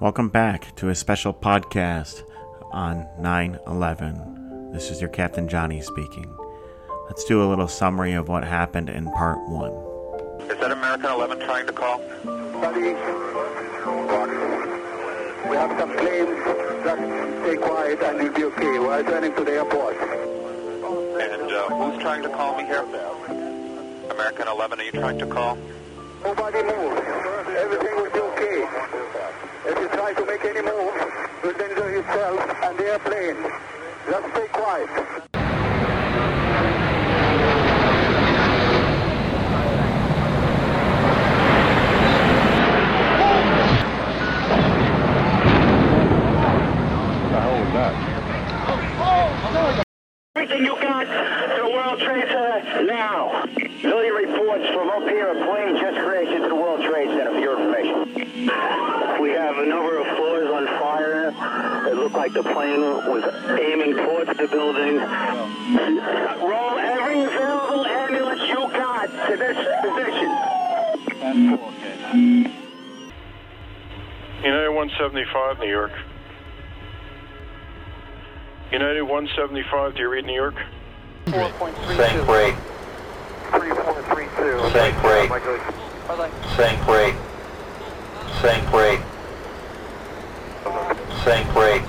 Welcome back to a special podcast on 9 11. This is your Captain Johnny speaking. Let's do a little summary of what happened in part one. Is that American 11 trying to call? Buddy, we have some planes. Just stay quiet and you'll be okay. We're returning to the airport. And uh, who's trying to call me here? American 11, are you trying to call? Nobody move. Everything will be okay. If you try to make any move, you'll danger yourself and the airplane. Just stay quiet. Everything you got to the World Trade Center now. Million reports from up here. A plane just crashed into the World Trade Center for your information. We have a number of floors on fire. It looked like the plane was aiming towards the building. Roll every available ambulance you got to this position. United 175, New York. United 175, do you read New York? Thank break. 3432. Thank break. Thank break. Thank break. Thank break.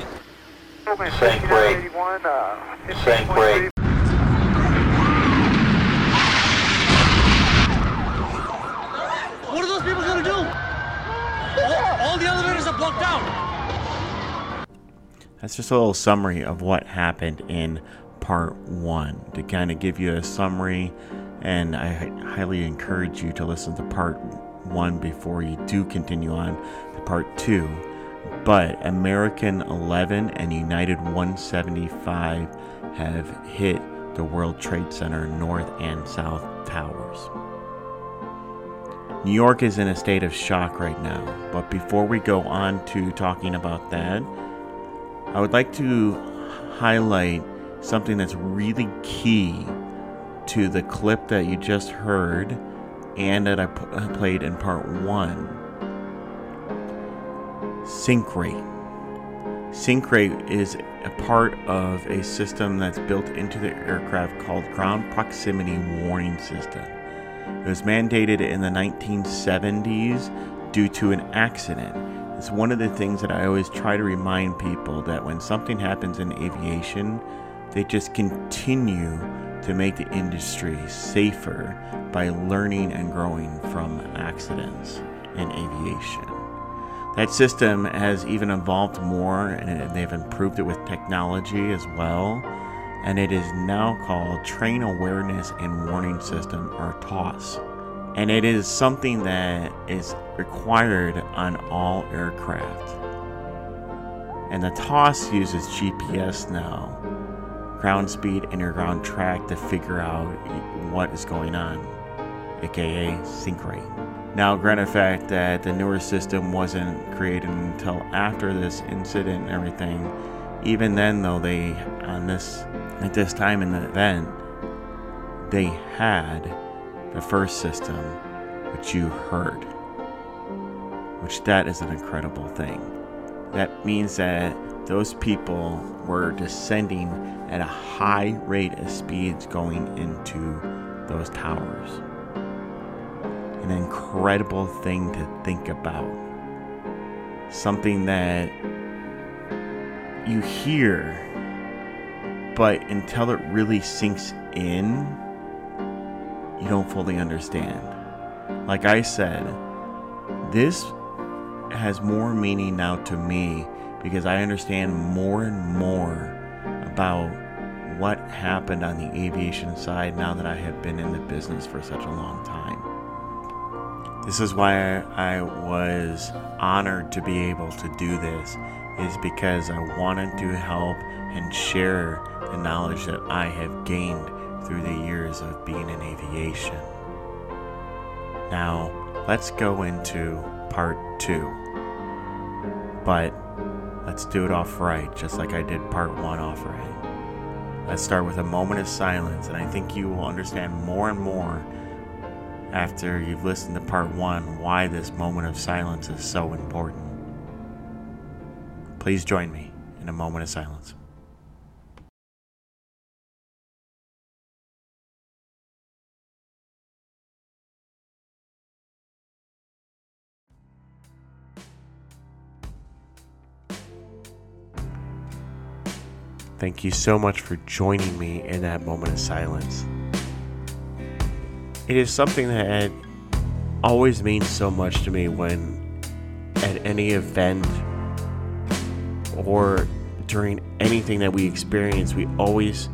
Thank break. Thank break. What are those people gonna do? All, all the elevators are blocked out. That's just a little summary of what happened in part one to kind of give you a summary. And I highly encourage you to listen to part one before you do continue on to part two. But American 11 and United 175 have hit the World Trade Center North and South Towers. New York is in a state of shock right now, but before we go on to talking about that, I would like to highlight something that's really key to the clip that you just heard and that I p- uh, played in part one. Sink rate. Sink rate is a part of a system that's built into the aircraft called Ground Proximity Warning System. It was mandated in the 1970s due to an accident. It's one of the things that I always try to remind people that when something happens in aviation, they just continue to make the industry safer by learning and growing from accidents in aviation. That system has even evolved more and they've improved it with technology as well. And it is now called Terrain Awareness and Warning System or TAWS. And it is something that is required on all aircraft. And the TAWS uses GPS now, ground speed and ground track to figure out what is going on, aka sink rate. Now, granted fact that the newer system wasn't created until after this incident and everything, even then though they on this at this time in the event they had the first system which you heard which that is an incredible thing. That means that those people were descending at a high rate of speeds going into those towers. An incredible thing to think about. Something that you hear but until it really sinks in, you don't fully understand. Like I said, this has more meaning now to me because I understand more and more about what happened on the aviation side now that I have been in the business for such a long time. This is why I was honored to be able to do this is because I wanted to help and share the knowledge that I have gained through the years of being in aviation. Now, let's go into part two. But let's do it off right, just like I did part one off right. Let's start with a moment of silence, and I think you will understand more and more after you've listened to part one why this moment of silence is so important. Please join me in a moment of silence. Thank you so much for joining me in that moment of silence. It is something that always means so much to me when at any event or during anything that we experience, we always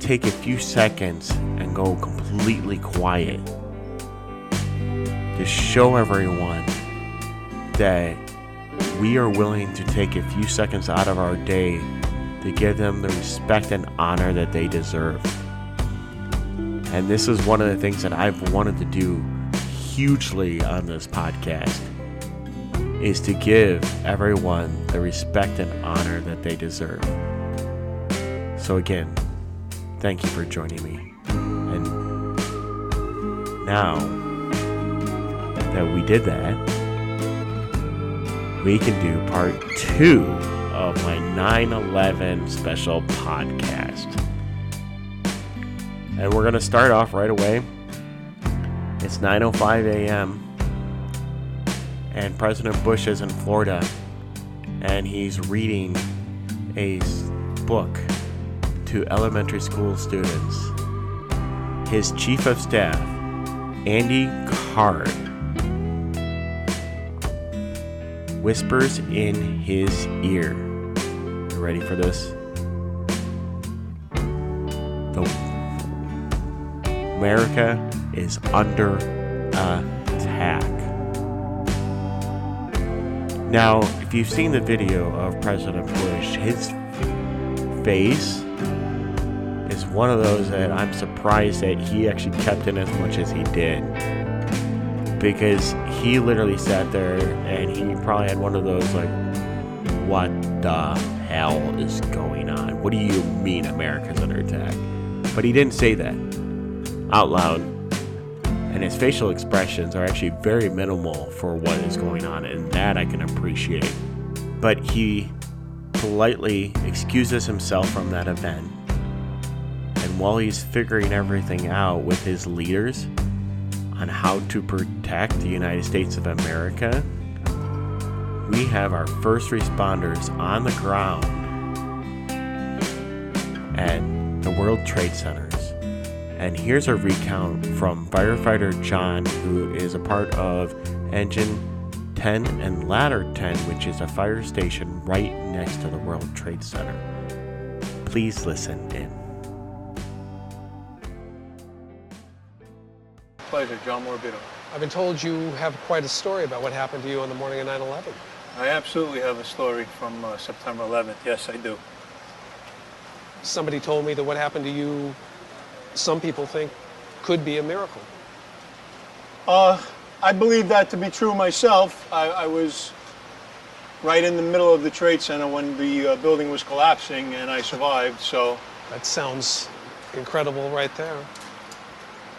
take a few seconds and go completely quiet to show everyone that we are willing to take a few seconds out of our day to give them the respect and honor that they deserve. And this is one of the things that I've wanted to do hugely on this podcast is to give everyone the respect and honor that they deserve. So again, thank you for joining me. And now that we did that, we can do part two of my 9 11 special podcast. And we're going to start off right away. It's 9:05 a.m. and President Bush is in Florida and he's reading a book to elementary school students. His chief of staff, Andy Card, whispers in his ear. You ready for this? The America is under attack. Now, if you've seen the video of President Bush, his face is one of those that I'm surprised that he actually kept in as much as he did because he literally sat there and he probably had one of those like what the hell is going on? What do you mean america's under attack? But he didn't say that out loud. And his facial expressions are actually very minimal for what is going on and that i can appreciate. But he politely excuses himself from that event. And while he's figuring everything out with his leaders on how to protect the United States of America, we have our first responders on the ground at the World Trade Centers. And here's a recount from firefighter John, who is a part of Engine 10 and Ladder 10, which is a fire station right next to the World Trade Center. Please listen in. Pleasure, John Morabito. I've been told you have quite a story about what happened to you on the morning of 9 11. I absolutely have a story from uh, September 11th. Yes, I do. Somebody told me that what happened to you, some people think, could be a miracle. Uh, I believe that to be true myself. I, I was right in the middle of the Trade Center when the uh, building was collapsing, and I survived. So That sounds incredible right there.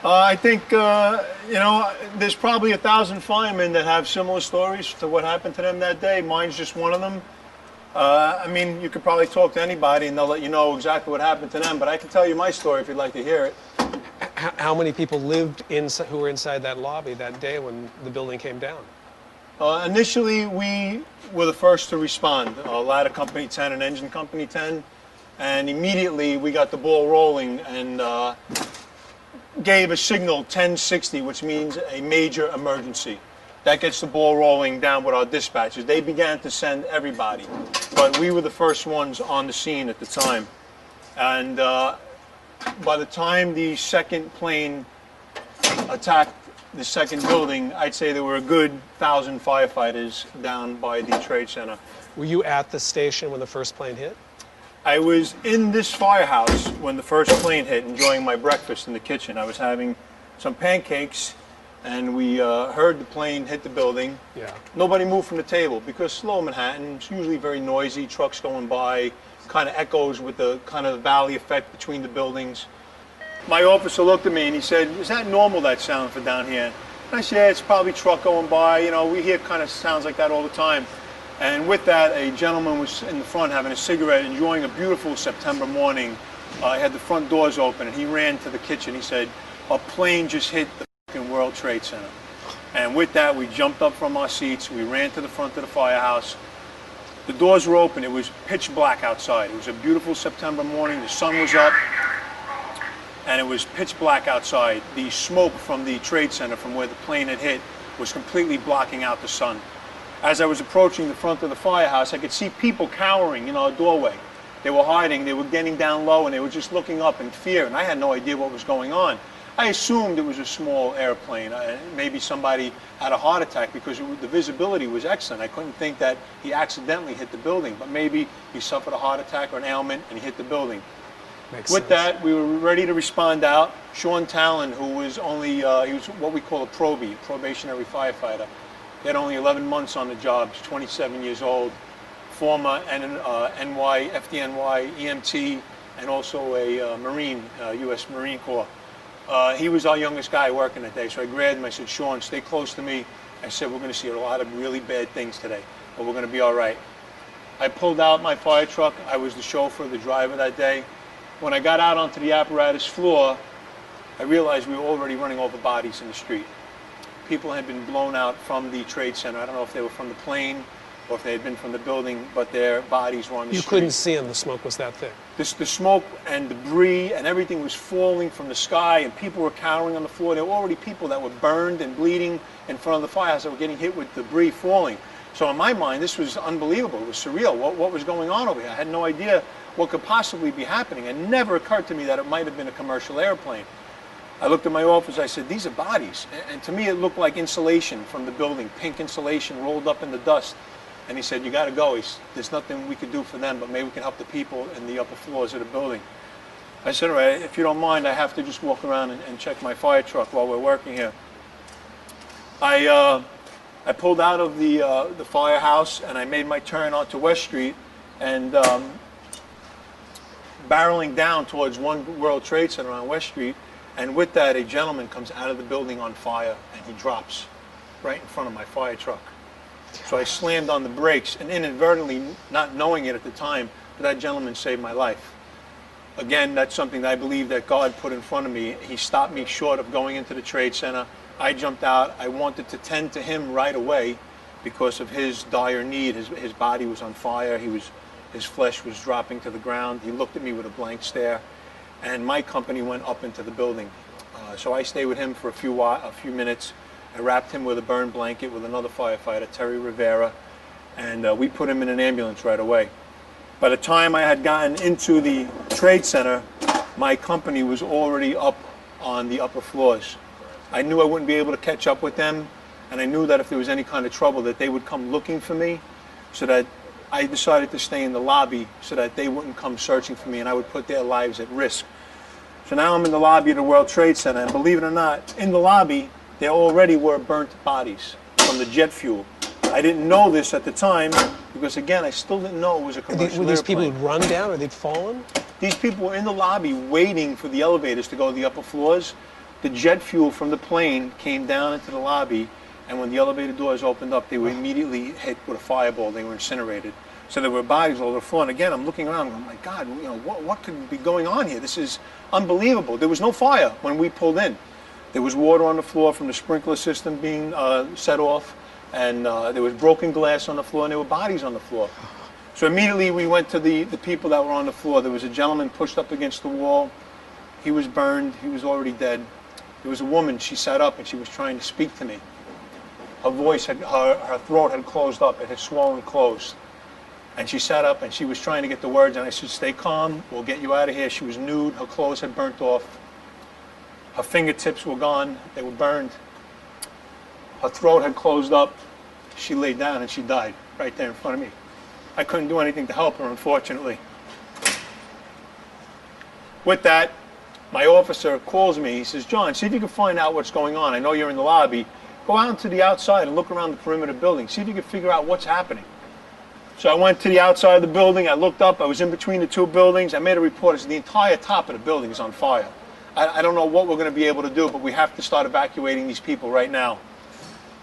Uh, I think, uh, you know, there's probably a thousand firemen that have similar stories to what happened to them that day. Mine's just one of them. Uh, I mean, you could probably talk to anybody and they'll let you know exactly what happened to them, but I can tell you my story if you'd like to hear it. H- how many people lived in, who were inside that lobby that day when the building came down? Uh, initially, we were the first to respond, uh, Ladder Company 10 and Engine Company 10, and immediately we got the ball rolling and uh, gave a signal 1060, which means a major emergency. That gets the ball rolling down with our dispatchers. They began to send everybody, but we were the first ones on the scene at the time. And uh, by the time the second plane attacked the second building, I'd say there were a good thousand firefighters down by the trade center. Were you at the station when the first plane hit? I was in this firehouse when the first plane hit, enjoying my breakfast in the kitchen. I was having some pancakes, and we uh, heard the plane hit the building. Yeah. Nobody moved from the table because slow Manhattan is usually very noisy, trucks going by, kind of echoes with the kind of valley effect between the buildings. My officer looked at me and he said, Is that normal, that sound for down here? And I said, Yeah, it's probably truck going by. You know, we hear kind of sounds like that all the time. And with that, a gentleman was in the front having a cigarette, enjoying a beautiful September morning. Uh, had the front doors open, and he ran to the kitchen. He said, "A plane just hit the World Trade Center." And with that, we jumped up from our seats. We ran to the front of the firehouse. The doors were open. It was pitch black outside. It was a beautiful September morning. The sun was up, and it was pitch black outside. The smoke from the trade center, from where the plane had hit, was completely blocking out the sun. As I was approaching the front of the firehouse, I could see people cowering in our doorway. They were hiding. They were getting down low, and they were just looking up in fear. And I had no idea what was going on. I assumed it was a small airplane. Uh, maybe somebody had a heart attack because it, the visibility was excellent. I couldn't think that he accidentally hit the building, but maybe he suffered a heart attack or an ailment and he hit the building. Makes With sense. that, we were ready to respond out. Sean Tallon, who was only, uh, he was what we call a probie, probationary firefighter. He had only 11 months on the job, he's 27 years old, former N, uh, NY, FDNY, EMT, and also a uh, Marine, uh, U.S. Marine Corps. Uh, he was our youngest guy working that day, so I grabbed him. I said, Sean, stay close to me. I said, we're going to see a lot of really bad things today, but we're going to be all right. I pulled out my fire truck. I was the chauffeur, the driver that day. When I got out onto the apparatus floor, I realized we were already running over bodies in the street. People had been blown out from the trade center. I don't know if they were from the plane or if they had been from the building, but their bodies were on the You street. couldn't see them. The smoke was that thick. This, the smoke and debris and everything was falling from the sky, and people were cowering on the floor. There were already people that were burned and bleeding in front of the firehouse that were getting hit with debris falling. So in my mind, this was unbelievable. It was surreal. What, what was going on over here? I had no idea what could possibly be happening. It never occurred to me that it might have been a commercial airplane. I looked at my office. I said, "These are bodies," and, to me, it looked like insulation from the building, pink insulation rolled up in the dust. And he said, "You got to go. He's, there's nothing we could do for them, but maybe we can help the people in the upper floors of the building." I said, "All right, if you don't mind, I have to just walk around and, and check my fire truck while we're working here." I uh, I pulled out of the uh, the firehouse and I made my turn onto West Street, and um, barreling down towards One World Trade Center on West Street, and with that, a gentleman comes out of the building on fire and he drops right in front of my fire truck. So I slammed on the brakes and inadvertently, not knowing it at the time, but that gentleman saved my life. Again, that's something that I believe that God put in front of me. He stopped me short of going into the trade center. I jumped out. I wanted to tend to him right away because of his dire need. His, his body was on fire. He was, his flesh was dropping to the ground. He looked at me with a blank stare, and my company went up into the building. Uh, so I stayed with him for a few wa- a few minutes. I wrapped him with a burn blanket with another firefighter, Terry Rivera, and uh, we put him in an ambulance right away. By the time I had gotten into the trade center, my company was already up on the upper floors. I knew I wouldn't be able to catch up with them, and I knew that if there was any kind of trouble, that they would come looking for me, so that I decided to stay in the lobby so that they wouldn't come searching for me, and I would put their lives at risk. So now I'm in the lobby of the World Trade Center, and believe it or not, in the lobby, there already were burnt bodies from the jet fuel. I didn't know this at the time because, again, I still didn't know it was a commercial were these people airplane. who'd run down or they'd fallen? These people were in the lobby waiting for the elevators to go to the upper floors. The jet fuel from the plane came down into the lobby, and when the elevator doors opened up, they were immediately hit with a fireball. They were incinerated. So there were bodies all over the floor. And again, I'm looking around, going, my God, you know, what, what could be going on here? This is unbelievable. There was no fire when we pulled in. There was water on the floor from the sprinkler system being uh, set off, and uh, there was broken glass on the floor, and there were bodies on the floor. So immediately we went to the, the people that were on the floor. There was a gentleman pushed up against the wall. He was burned. He was already dead. There was a woman. She sat up and she was trying to speak to me. Her voice had, her, her throat had closed up. It had swollen closed. And she sat up and she was trying to get the words. And I said, stay calm. We'll get you out of here. She was nude. Her clothes had burnt off. Her fingertips were gone. They were burned. Her throat had closed up. She laid down and she died right there in front of me. I couldn't do anything to help her, unfortunately. With that, my officer calls me. He says, John, see if you can find out what's going on. I know you're in the lobby. Go out to the outside and look around the perimeter building. See if you can figure out what's happening. So I went to the outside of the building. I looked up. I was in between the two buildings. I made a report. It's the entire top of the building is on fire. I, I don't know what we're going to be able to do, but we have to start evacuating these people right now.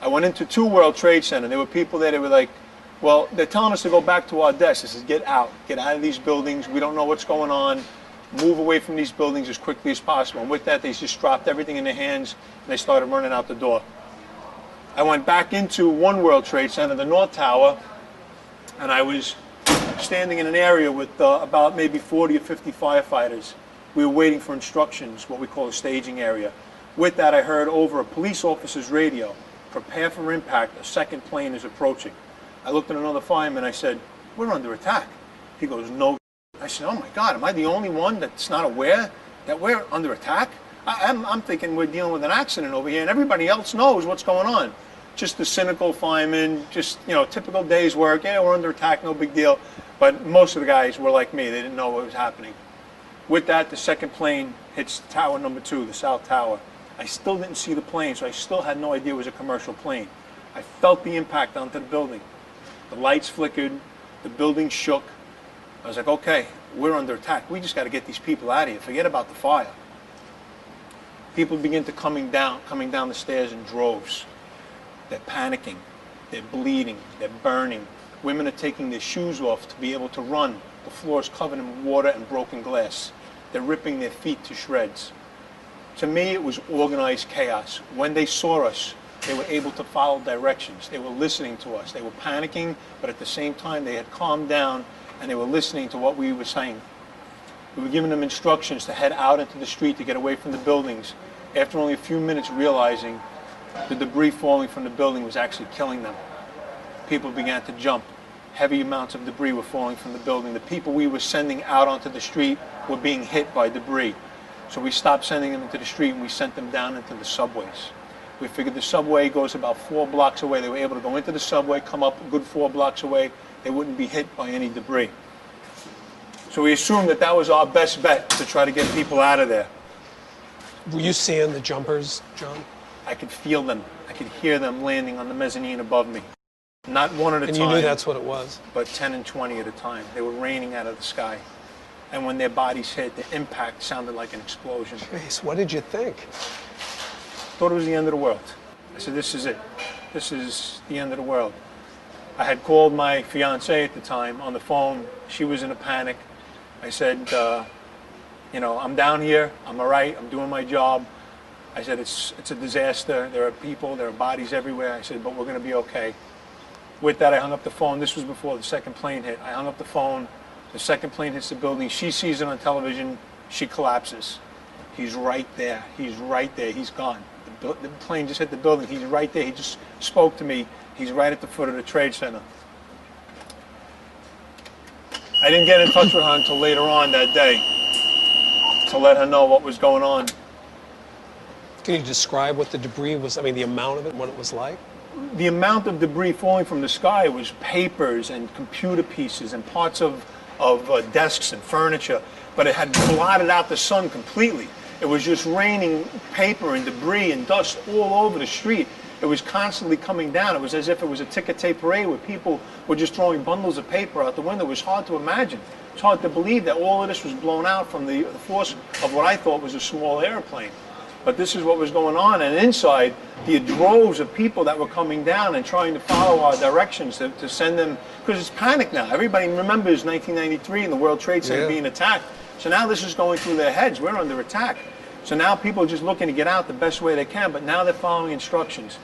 I went into two World Trade Center. There were people there. They were like Well, they're telling us to go back to our desks. This is get out, get out of these buildings. We don't know what's going on. Move away from these buildings as quickly as possible. And with that, they just dropped everything in their hands and they started running out the door. I went back into One World Trade Center, the North Tower, and I was standing in an area with uh, about maybe 40 or 50 firefighters. We were waiting for instructions, what we call a staging area. With that, I heard over a police officer's radio, prepare for impact, a second plane is approaching. I looked at another fireman, I said, we're under attack. He goes, no. I said, oh my God, am I the only one that's not aware that we're under attack? I, I'm, I'm thinking we're dealing with an accident over here and everybody else knows what's going on. Just the cynical fireman, just, you know, typical day's work. Yeah, we're under attack, no big deal. But most of the guys were like me. They didn't know what was happening. With that, the second plane hits tower number two, the south tower. I still didn't see the plane, so I still had no idea it was a commercial plane. I felt the impact onto the building. The lights flickered, the building shook. I was like, okay, we're under attack. We just got to get these people out of here. Forget about the fire. People begin to coming down, coming down the stairs in droves. They're panicking. They're bleeding. They're burning. Women are taking their shoes off to be able to run. The floor is covered in water and broken glass. They're ripping their feet to shreds. To me, it was organized chaos. When they saw us, they were able to follow directions. They were listening to us. They were panicking, but at the same time, they had calmed down and they were listening to what we were saying. We were giving them instructions to head out into the street to get away from the buildings. After only a few minutes, realizing the debris falling from the building was actually killing them. People began to jump. Heavy amounts of debris were falling from the building. The people we were sending out onto the street were being hit by debris. So we stopped sending them into the street and we sent them down into the subways. We figured the subway goes about four blocks away. They were able to go into the subway, come up a good four blocks away. They wouldn't be hit by any debris. So we assumed that that was our best bet to try to get people out of there. Were you seeing the jumpers, John? I could feel them. I could hear them landing on the mezzanine above me. Not one at a And time. you knew that's what it was. but 10 and 20 at a time. They were raining out of the sky. And when their bodies hit, the impact sounded like an explosion. Jeez, what did you think? Thought it was the end of the world. I said, this is it. This is the end of the world. I had called my fiance at the time on the phone. She was in a panic. I said, uh, you know, I'm down here. I'm all right. I'm doing my job. I said, it's, it's a disaster. There are people, there are bodies everywhere. I said, but we're going to be okay. With that, I hung up the phone. This was before the second plane hit. I hung up the phone. The second plane hits the building. She sees it on television. She collapses. He's right there. He's right there. He's gone. The, the plane just hit the building. He's right there. He just spoke to me. He's right at the foot of the trade center. I didn't get in touch with her until later on that day to let her know what was going on. Can you describe what the debris was? I mean, the amount of it, what it was like? the amount of debris falling from the sky was papers and computer pieces and parts of, of uh, desks and furniture, but it had blotted out the sun completely. It was just raining paper and debris and dust all over the street. It was constantly coming down. It was as if it was a ticker tape parade where people were just throwing bundles of paper out the window. It was hard to imagine. It's hard to believe that all of this was blown out from the, the force of what I thought was a small airplane. But this is what was going on, and inside, the droves of people that were coming down and trying to follow our directions to, to send them, because it's panic now. Everybody remembers 1993 and the World Trade Center Yeah. being attacked. So now this is going through their heads. We're under attack. So now people are just looking to get out the best way they can, but now they're following instructions.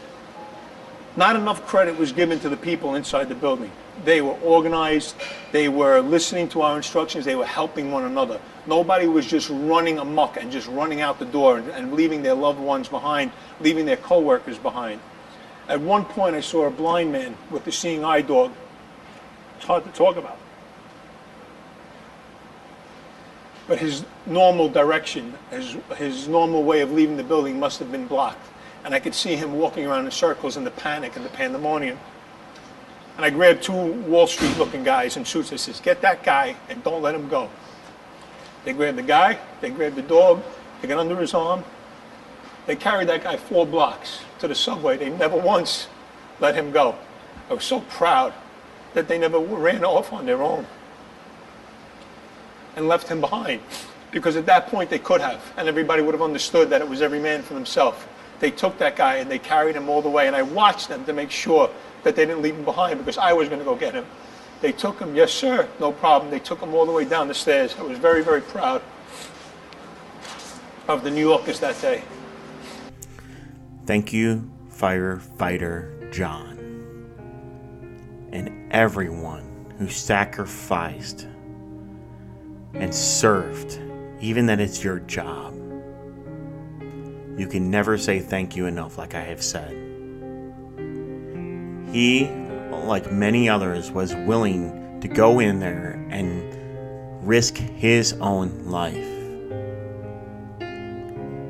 Not enough credit was given to the people inside the building. They were organized, they were listening to our instructions, they were helping one another. Nobody was just running amok and just running out the door and, and leaving their loved ones behind, leaving their coworkers behind. At one point, I saw a blind man with a seeing eye dog. It's hard to talk about. But his normal direction, his, his normal way of leaving the building must have been blocked. And I could see him walking around in circles in the panic and the pandemonium. And I grabbed two Wall Street looking guys in suits. I says, get that guy and don't let him go. They grabbed the guy, they grabbed the dog, they got under his arm. They carried that guy four blocks to the subway. They never once let him go. I was so proud that they never ran off on their own and left him behind. Because at that point they could have, and everybody would have understood that it was every man for himself. They took that guy and they carried him all the way. And I watched them to make sure that they didn't leave him behind because I was going to go get him. They took him, yes, sir, no problem. They took him all the way down the stairs. I was very, very proud of the New Yorkers that day. Thank you, firefighter John, and everyone who sacrificed and served, even that it's your job. You can never say thank you enough, like I have said. He, like many others, was willing to go in there and risk his own life.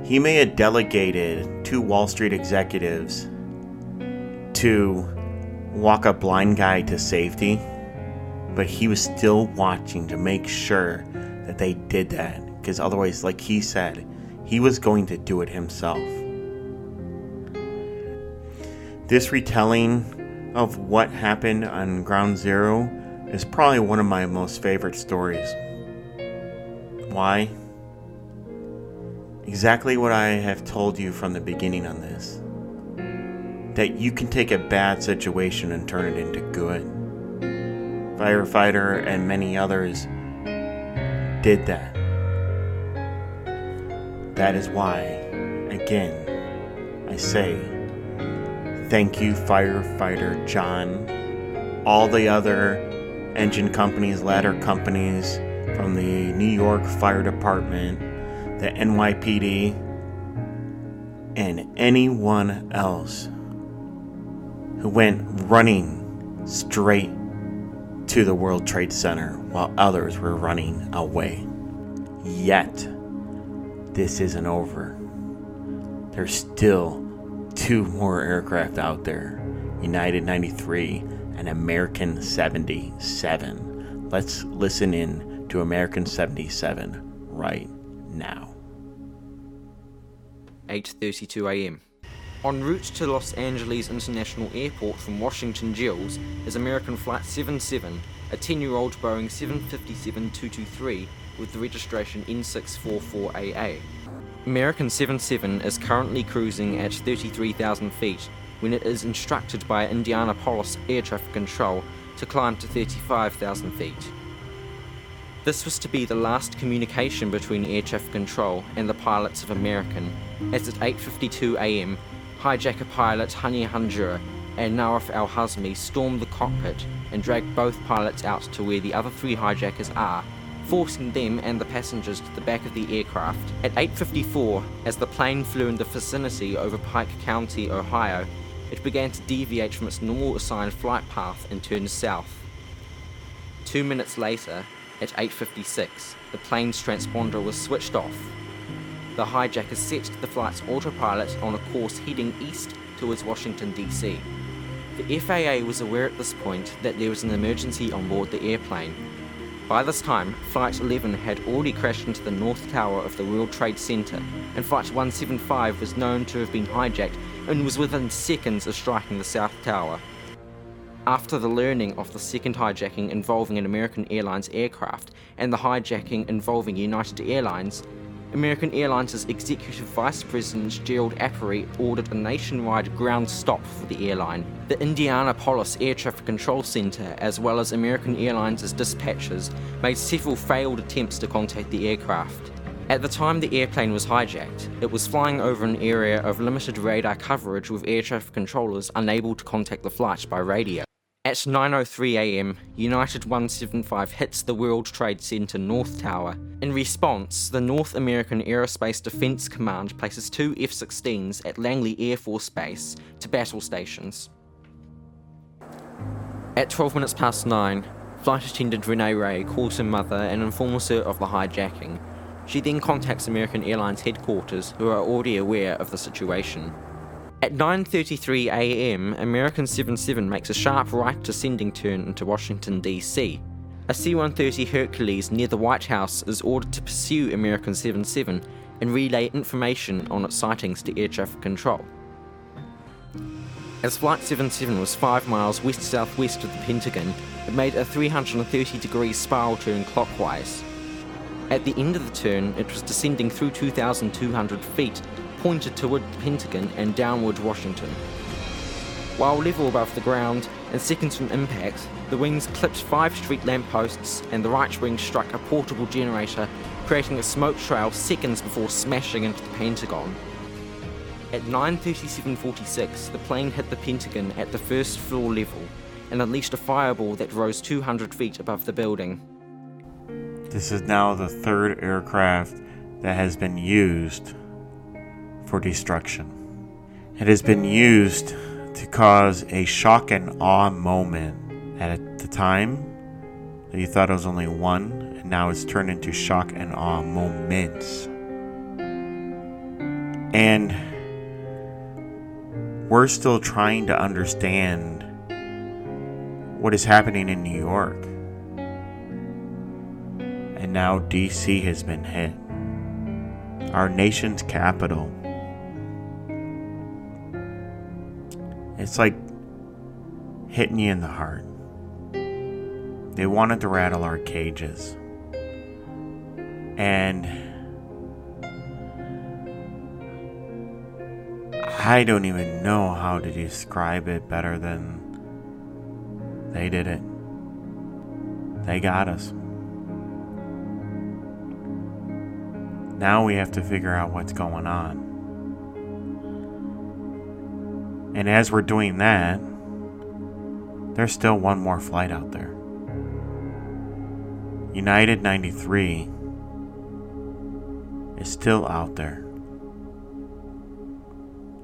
He may have delegated two Wall Street executives to walk a blind guy to safety, but he was still watching to make sure that they did that. Because otherwise, like he said, he was going to do it himself. This retelling of what happened on Ground Zero is probably one of my most favorite stories. Why? Exactly what I have told you from the beginning on this. That you can take a bad situation and turn it into good. Firefighter and many others did that. That is why, again, I say, thank you, firefighter John, all the other engine companies, ladder companies from the New York Fire Department, the NYPD, and anyone else who went running straight to the World Trade Center while others were running away. Yet, this isn't over. There's still two more aircraft out there United 93 and American 77. Let's listen in to American 77 right now. 8:32 a.m. En route to Los Angeles International Airport from Washington Gills is American Flight 77, a 10-year-old Boeing 757-223 with the registration N644AA. American 77 is currently cruising at 33,000 feet when it is instructed by Indianapolis Air Traffic Control to climb to 35,000 feet. This was to be the last communication between air traffic control and the pilots of American, as at 8.52 am, hijacker pilot Hani Hanjour and Nawaf al-Hazmi stormed the cockpit and dragged both pilots out to where the other three hijackers are, forcing them and the passengers to the back of the aircraft. At 8.54, as the plane flew in the vicinity over Pike County, Ohio, it began to deviate from its normal assigned flight path and turned south. Two minutes later, at 8.56, the plane's transponder was switched off. The hijackers set the flight's autopilot on a course heading east towards Washington, D.C. The FAA was aware at this point that there was an emergency on board the airplane. By this time, Flight 11 had already crashed into the North Tower of the World Trade Center, and Flight 175 was known to have been hijacked and was within seconds of striking the South Tower. After the learning of the second hijacking involving an American Airlines aircraft and the hijacking involving United Airlines, American Airlines' Executive Vice President Gerard Arpey ordered a nationwide ground stop for the airline. The Indianapolis Air Traffic Control Center, as well as American Airlines' dispatchers, made several failed attempts to contact the aircraft. At the time the airplane was hijacked, it was flying over an area of limited radar coverage with air traffic controllers unable to contact the flight by radio. At 9.03 am, United 175 hits the World Trade Center North Tower. In response, the North American Aerospace Defense Command places two F 16s at Langley Air Force Base to battle stations. At 12 minutes past 9, flight attendant Renee May calls her mother and informs her of the hijacking. She then contacts American Airlines headquarters, who are already aware of the situation. At 9:33 a.m., American 77 makes a sharp right descending turn into Washington D.C. A C-130 Hercules near the White House is ordered to pursue American 77 and relay information on its sightings to air traffic control. As Flight 77 was 5 miles west-southwest of the Pentagon, it made a 330 degree spiral turn clockwise. At the end of the turn, it was descending through 2,200 feet, pointed toward the Pentagon and downward Washington. While level above the ground and seconds from impact, the wings clipped five street lampposts and the right wing struck a portable generator, creating a smoke trail seconds before smashing into the Pentagon. At 9.37.46, the plane hit the Pentagon at the first floor level and unleashed a fireball that rose 200 feet above the building. This is now the third aircraft that has been used for destruction. It has been used to cause a shock and awe moment. At the time, that you thought it was only one, and now it's turned into shock and awe moments. And we're still trying to understand what is happening in New York. And now DC has been hit. Our nation's capital. It's like hitting you in the heart. They wanted to rattle our cages. And I don't even know how to describe it better than they did it. They got us. Now we have to figure out what's going on. And as we're doing that, there's still one more flight out there. United 93 is still out there.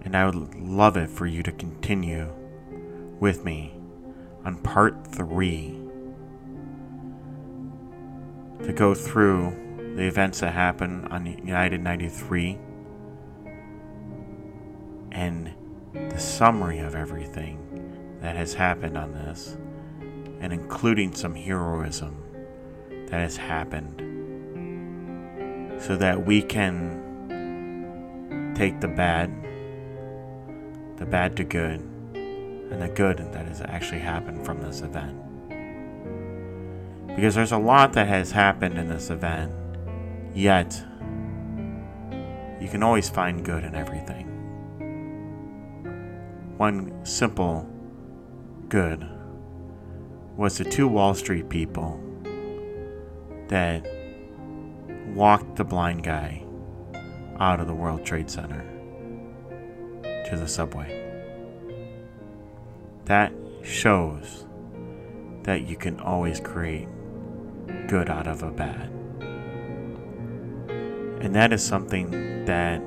And I would love it for you to continue with me on part three to go through the events that happened on United 93 and summary of everything that has happened on this, and including some heroism that has happened, so that we can take the bad, the bad to good, and the good that has actually happened from this event. Because there's a lot that has happened in this event, yet you can always find good in everything. One simple good was the two Wall Street people that walked the blind guy out of the World Trade Center to the subway. That shows that you can always create good out of a bad. And that is something that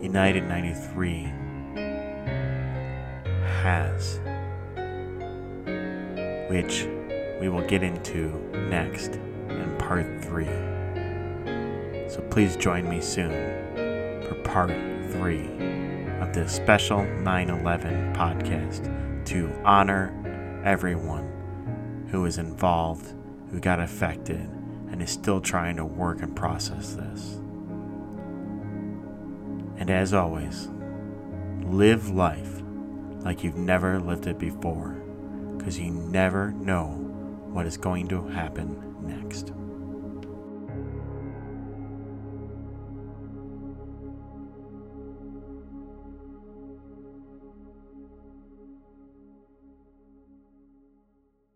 United 93 has, which we will get into next in part 3. So please join me soon for part 3 of this special 9 11 podcast to honor everyone who was involved, who got affected, and is still trying to work and process this. And as always, live life like you've never lived it before, because you never know what is going to happen